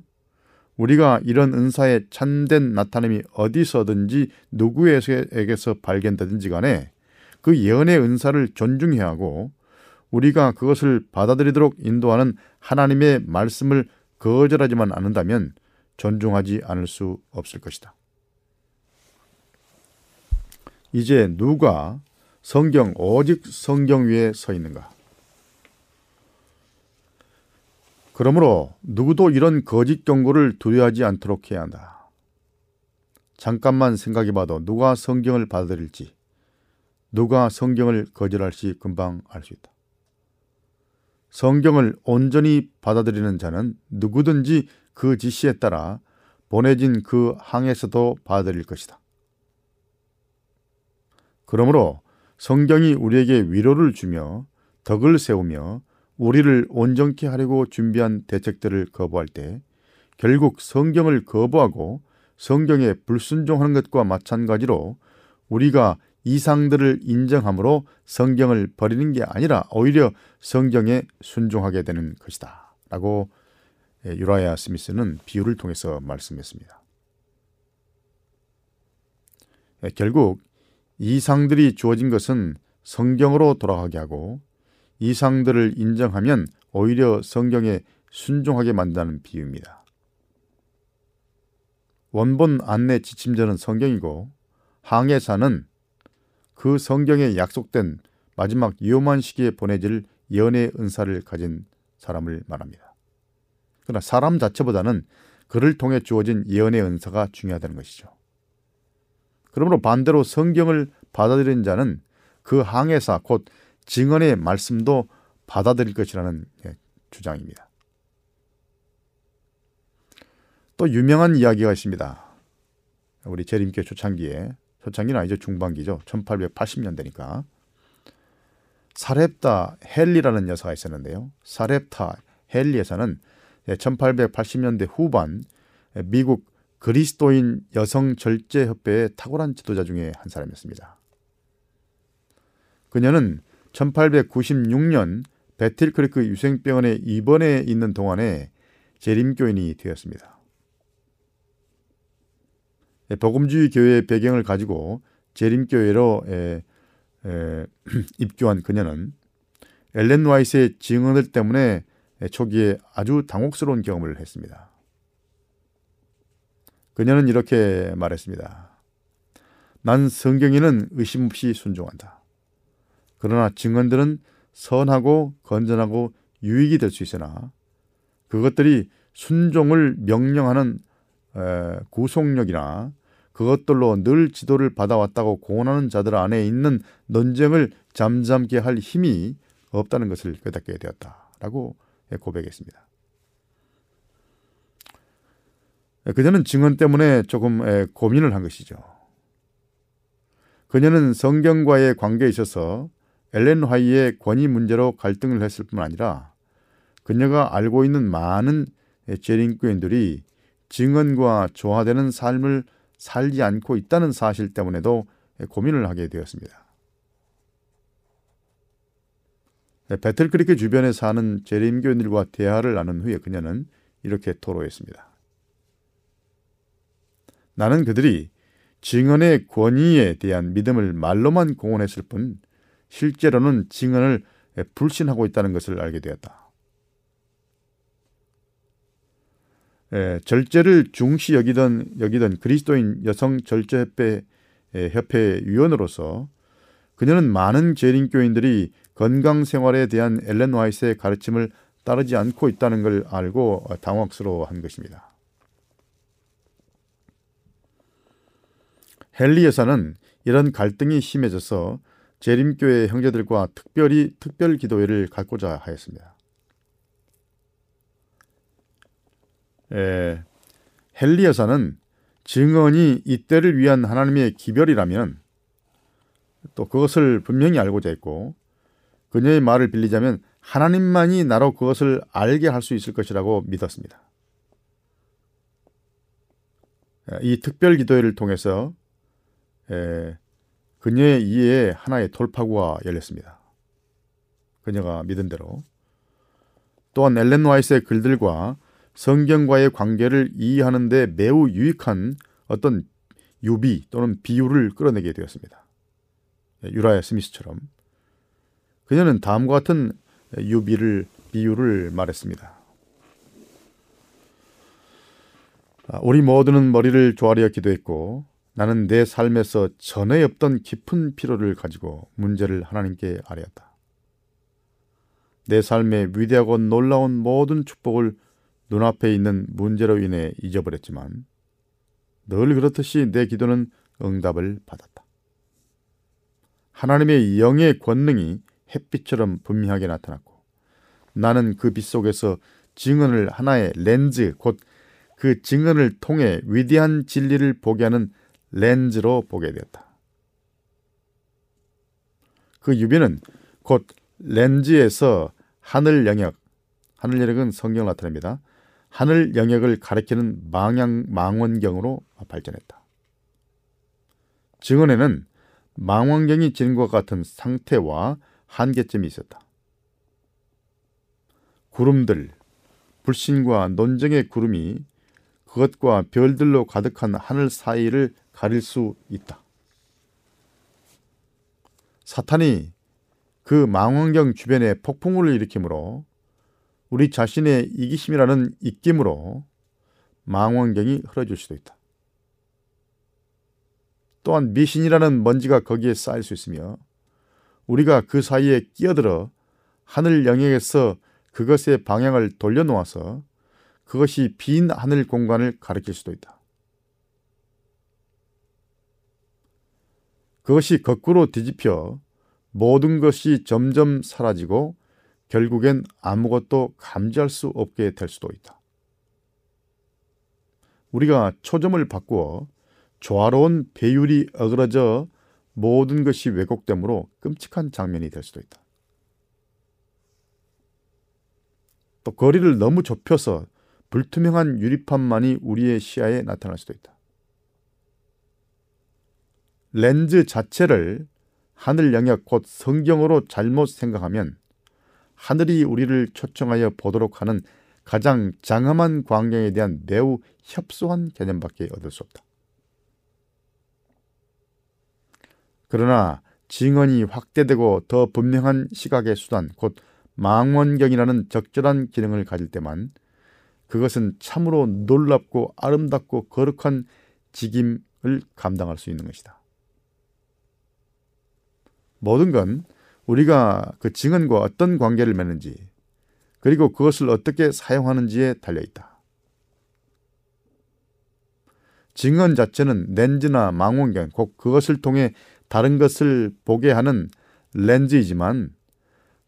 C: 우리가 이런 은사의 참된 나타남이 어디서든지 누구에게서 발견되든지 간에 그 예언의 은사를 존중해야 하고 우리가 그것을 받아들이도록 인도하는 하나님의 말씀을 거절하지만 않는다면 존중하지 않을 수 없을 것이다. 이제 누가 성경 오직 성경 위에 서 있는가? 그러므로 누구도 이런 거짓 경고를 두려워하지 않도록 해야 한다. 잠깐만 생각해 봐도 누가 성경을 받아들일지, 누가 성경을 거절할지 금방 알 수 있다. 성경을 온전히 받아들이는 자는 누구든지 그 지시에 따라 보내진 그 항에서도 받아들일 것이다. 그러므로 성경이 우리에게 위로를 주며 덕을 세우며 우리를 온전케 하려고 준비한 대책들을 거부할 때 결국 성경을 거부하고 성경에 불순종하는 것과 마찬가지로 우리가 이상들을 인정함으로 성경을 버리는 게 아니라 오히려 성경에 순종하게 되는 것이다. 라고 유라야 스미스는 비유를 통해서 말씀했습니다. 결국 이상들이 주어진 것은 성경으로 돌아가게 하고 이상들을 인정하면 오히려 성경에 순종하게 만드는 비유입니다. 원본 안내 지침자는 성경이고 항해사는 그 성경에 약속된 마지막 위험한 시기에 보내질 연애 은사를 가진 사람을 말합니다. 그러나 사람 자체보다는 그를 통해 주어진 예언의 은사가 중요하다는 것이죠. 그러므로 반대로 성경을 받아들인 자는 그 항해사 곧 증언의 말씀도 받아들일 것이라는 예, 주장입니다. 또 유명한 이야기가 있습니다. 우리 재림교 초창기에 초창기는 아니죠 중반기죠 1880년대니까 사렙타 헬리라는 여사가 있었는데요. 사렙타 여사는 1880년대 후반 미국 그리스도인 여성 절제 협회의 탁월한 지도자 중에 한 사람이었습니다. 그녀는 1896년 베틸크리크 유생병원에 입원해 있는 동안에 재림교인이 되었습니다. 복음주의 교회의 배경을 가지고 재림교회로 에, 에, 입교한 그녀는 엘렌 와이스의 증언들 때문에 초기에 아주 당혹스러운 경험을 했습니다. 그녀는 이렇게 말했습니다. 난 성경에는 의심 없이 순종한다. 그러나 증언들은 선하고 건전하고 유익이 될 수 있으나 그것들이 순종을 명령하는 구속력이나 그것들로 늘 지도를 받아왔다고 공언하는 자들 안에 있는 논쟁을 잠잠케 할 힘이 없다는 것을 깨닫게 되었다라고 고백했습니다. 그녀는 증언 때문에 조금 고민을 한 것이죠. 그녀는 성경과의 관계에 있어서 엘렌 화이의 권위 문제로 갈등을 했을 뿐 아니라 그녀가 알고 있는 많은 재림교인들이 증언과 조화되는 삶을 살지 않고 있다는 사실 때문에도 고민을 하게 되었습니다. 배틀크리크 주변에 사는 재림교인들과 대화를 나눈 후에 그녀는 이렇게 토로했습니다. 나는 그들이 증언의 권위에 대한 믿음을 말로만 공언했을 뿐 실제로는 증언을 불신하고 있다는 것을 알게 되었다. 에, 절제를 중시 여기던 여기던 그리스도인 여성 절제 협회 협회 위원으로서 그녀는 많은 재림교인들이 건강 생활에 대한 엘렌 와이스의 가르침을 따르지 않고 있다는 걸 알고 당황스러워한 것입니다. 헨리 여사는 이런 갈등이 심해져서 재림교회 형제들과 특별히 특별 기도회를 갖고자 하였습니다. 에, 헨리 여사는 증언이 이때를 위한 하나님의 기별이라면 또 그것을 분명히 알고자 했고 그녀의 말을 빌리자면 하나님만이 나로 그것을 알게 할 수 있을 것이라고 믿었습니다. 이 특별 기도회를 통해서 그녀의 이해에 하나의 돌파구가 열렸습니다. 그녀가 믿은 대로. 또한 엘렌 화이트의 글들과 성경과의 관계를 이해하는 데 매우 유익한 어떤 유비 또는 비유를 끌어내게 되었습니다. 유라이어 스미스처럼. 그녀는 다음과 같은 유비를 비유를 말했습니다. 아, 우리 모두는 머리를 조아려 기도했고 나는 내 삶에서 전에 없던 깊은 피로를 가지고 문제를 하나님께 아뢰었다. 내 삶의 위대하고 놀라운 모든 축복을 눈앞에 있는 문제로 인해 잊어버렸지만 늘 그렇듯이 내 기도는 응답을 받았다. 하나님의 영의 권능이 햇빛처럼 분명하게 나타났고 나는 그 빛 속에서 증언을 하나의 렌즈 곧 그 증언을 통해 위대한 진리를 보게 하는 렌즈로 보게 되었다. 그 유비는 곧 렌즈에서 하늘 영역, 하늘 영역은 성경을 나타냅니다. 하늘 영역을 가리키는 망양 망원경으로 발전했다. 증언에는 망원경이 지는 것 같은 상태와 한계점이 있었다. 구름들, 불신과 논쟁의 구름이 그것과 별들로 가득한 하늘 사이를 가릴 수 있다. 사탄이 그 망원경 주변에 폭풍우를 일으키므로 우리 자신의 이기심이라는 입김으로 망원경이 흐려질 수도 있다. 또한 미신이라는 먼지가 거기에 쌓일 수 있으며 우리가 그 사이에 끼어들어 하늘 영역에서 그것의 방향을 돌려놓아서 그것이 빈 하늘 공간을 가리킬 수도 있다. 그것이 거꾸로 뒤집혀 모든 것이 점점 사라지고 결국엔 아무것도 감지할 수 없게 될 수도 있다. 우리가 초점을 바꾸어 조화로운 배율이 어그러져 모든 것이 왜곡되므로 끔찍한 장면이 될 수도 있다. 또 거리를 너무 좁혀서 불투명한 유리판만이 우리의 시야에 나타날 수도 있다. 렌즈 자체를 하늘 영역 곧 성경으로 잘못 생각하면 하늘이 우리를 초청하여 보도록 하는 가장 장엄한 광경에 대한 매우 협소한 개념밖에 얻을 수 없다. 그러나 증언이 확대되고 더 분명한 시각의 수단, 곧 망원경이라는 적절한 기능을 가질 때만 그것은 참으로 놀랍고 아름답고 거룩한 직임을 감당할 수 있는 것이다. 모든 건 우리가 그 증언과 어떤 관계를 맺는지 그리고 그것을 어떻게 사용하는지에 달려 있다. 증언 자체는 렌즈나 망원경, 곧 그것을 통해 다른 것을 보게 하는 렌즈이지만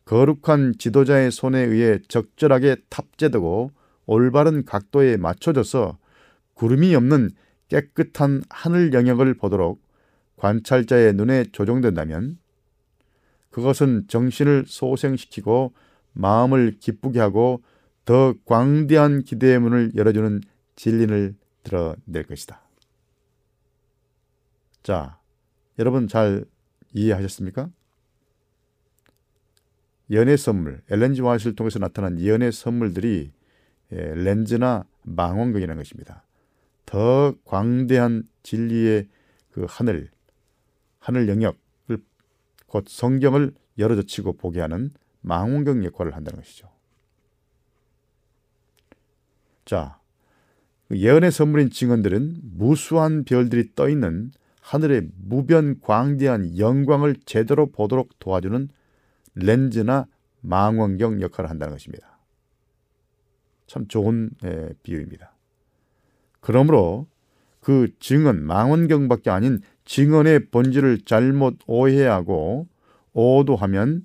C: 거룩한 지도자의 손에 의해 적절하게 탑재되고 올바른 각도에 맞춰져서 구름이 없는 깨끗한 하늘 영역을 보도록 관찰자의 눈에 조정된다면 그것은 정신을 소생시키고 마음을 기쁘게 하고 더 광대한 기대의 문을 열어주는 진리를 드러낼 것이다. 자, 여러분 잘 이해하셨습니까? 연애 선물, 엘렌지 와이스를 통해서 나타난 연애 선물들이 예, 렌즈나 망원경이라는 것입니다. 더 광대한 진리의 그 하늘, 하늘 영역을 곧 성경을 열어젖히고 보게 하는 망원경 역할을 한다는 것이죠. 자, 그 예언의 선물인 증언들은 무수한 별들이 떠 있는 하늘의 무변 광대한 영광을 제대로 보도록 도와주는 렌즈나 망원경 역할을 한다는 것입니다. 참 좋은 예, 비유입니다. 그러므로 그 증언, 망원경밖에 아닌 증언의 본질을 잘못 오해하고 오도하면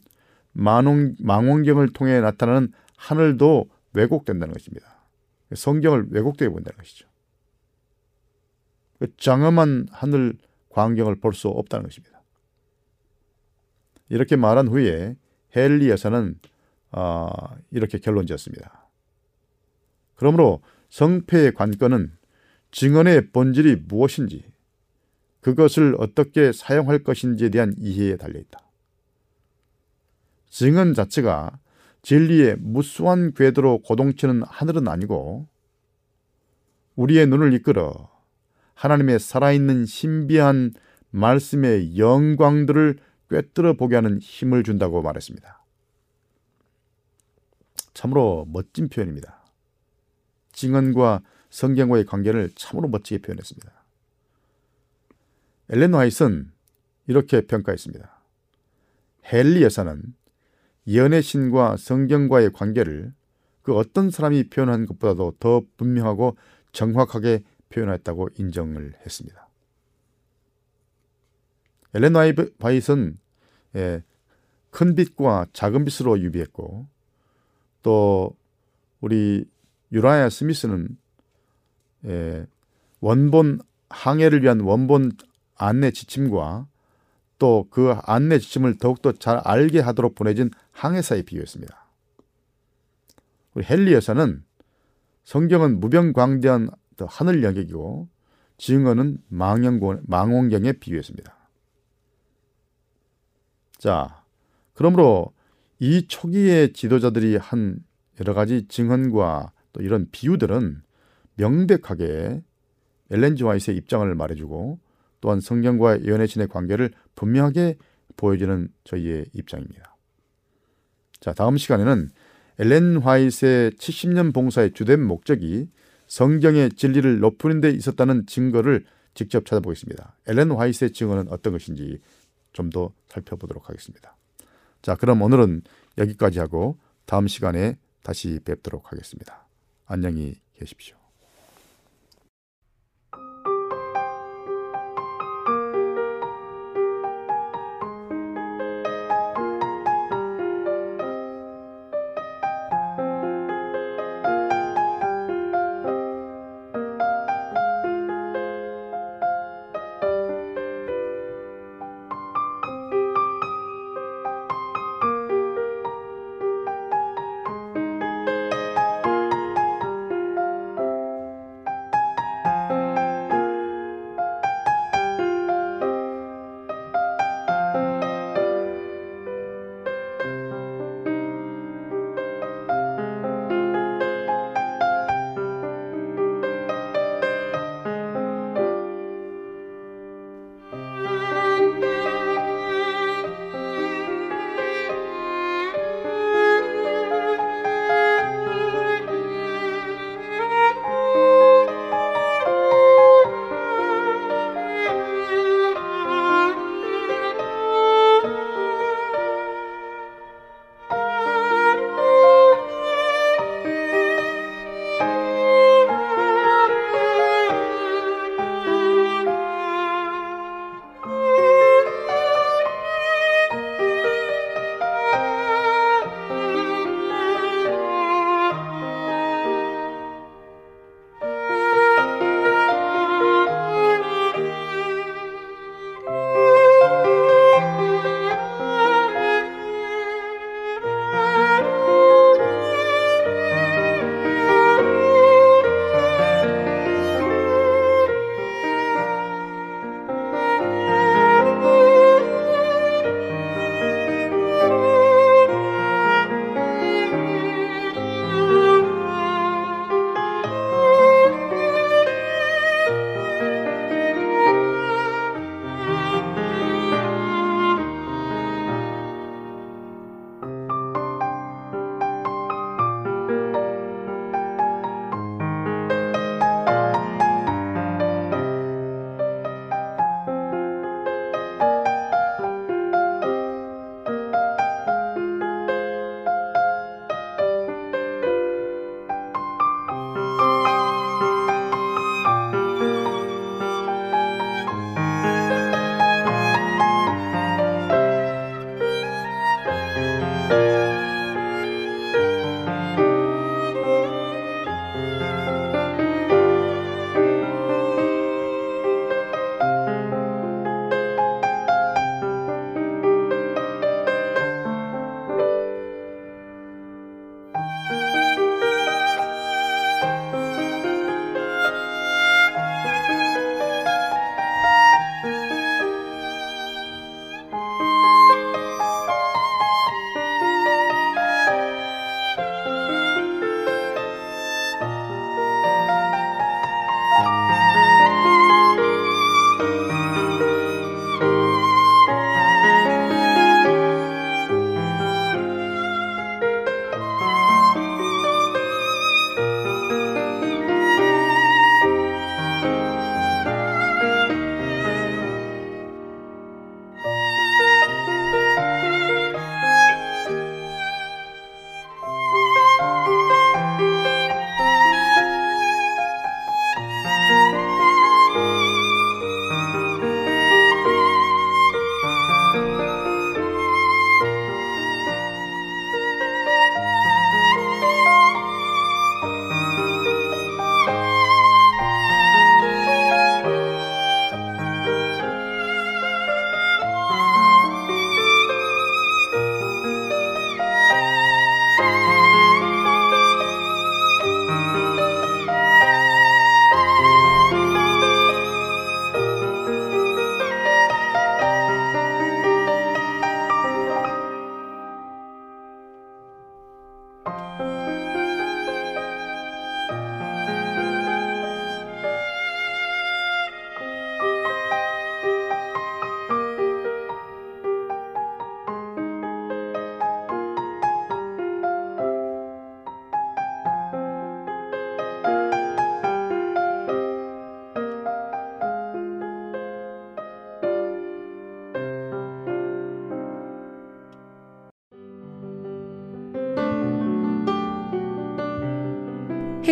C: 망원, 망원경을 통해 나타나는 하늘도 왜곡된다는 것입니다. 성경을 왜곡되게 본다는 것이죠. 그 장엄한 하늘 광경을 볼 수 없다는 것입니다. 이렇게 말한 후에 헨리 여사는 어, 이렇게 결론 지었습니다. 그러므로 성패의 관건은 증언의 본질이 무엇인지 그것을 어떻게 사용할 것인지에 대한 이해에 달려 있다. 증언 자체가 진리의 무수한 궤도로 고동치는 하늘은 아니고 우리의 눈을 이끌어 하나님의 살아있는 신비한 말씀의 영광들을 꿰뚫어 보게 하는 힘을 준다고 말했습니다. 참으로 멋진 표현입니다. 증언과 성경과의 관계를 참으로 멋지게 표현했습니다. 엘렌 화이트는 이렇게 평가했습니다. 헨리 여사는 연애 신과 성경과의 관계를 그 어떤 사람이 표현한 것보다도 더 분명하고 정확하게 표현했다고 인정을 했습니다. 엘렌 화이트는 예, 큰 빛과 작은 빛으로 유비했고 또 우리 유라야 스미스는 예, 원본 항해를 위한 원본 안내 지침과 또 그 안내 지침을 더욱더 잘 알게 하도록 보내진 항해사에 비유했습니다. 우리 헨리 여사는 성경은 무병광대한 하늘 영역이고 증언은 망원경에 비유했습니다. 자, 그러므로 이 초기의 지도자들이 한 여러 가지 증언과 또 이런 비유들은 명백하게 엘렌지 와이스의 입장을 말해주고 또한 성경과 예언의 신의 관계를 분명하게 보여주는 저희의 입장입니다. 자, 다음 시간에는 엘렌 화이트의 70년 봉사의 주된 목적이 성경의 진리를 높이는 데 있었다는 증거를 직접 찾아보겠습니다. 엘렌 화이트의 증언은 어떤 것인지 좀 더 살펴보도록 하겠습니다. 자, 그럼 오늘은 여기까지 하고 다음 시간에 다시 뵙도록 하겠습니다. 안녕히 계십시오.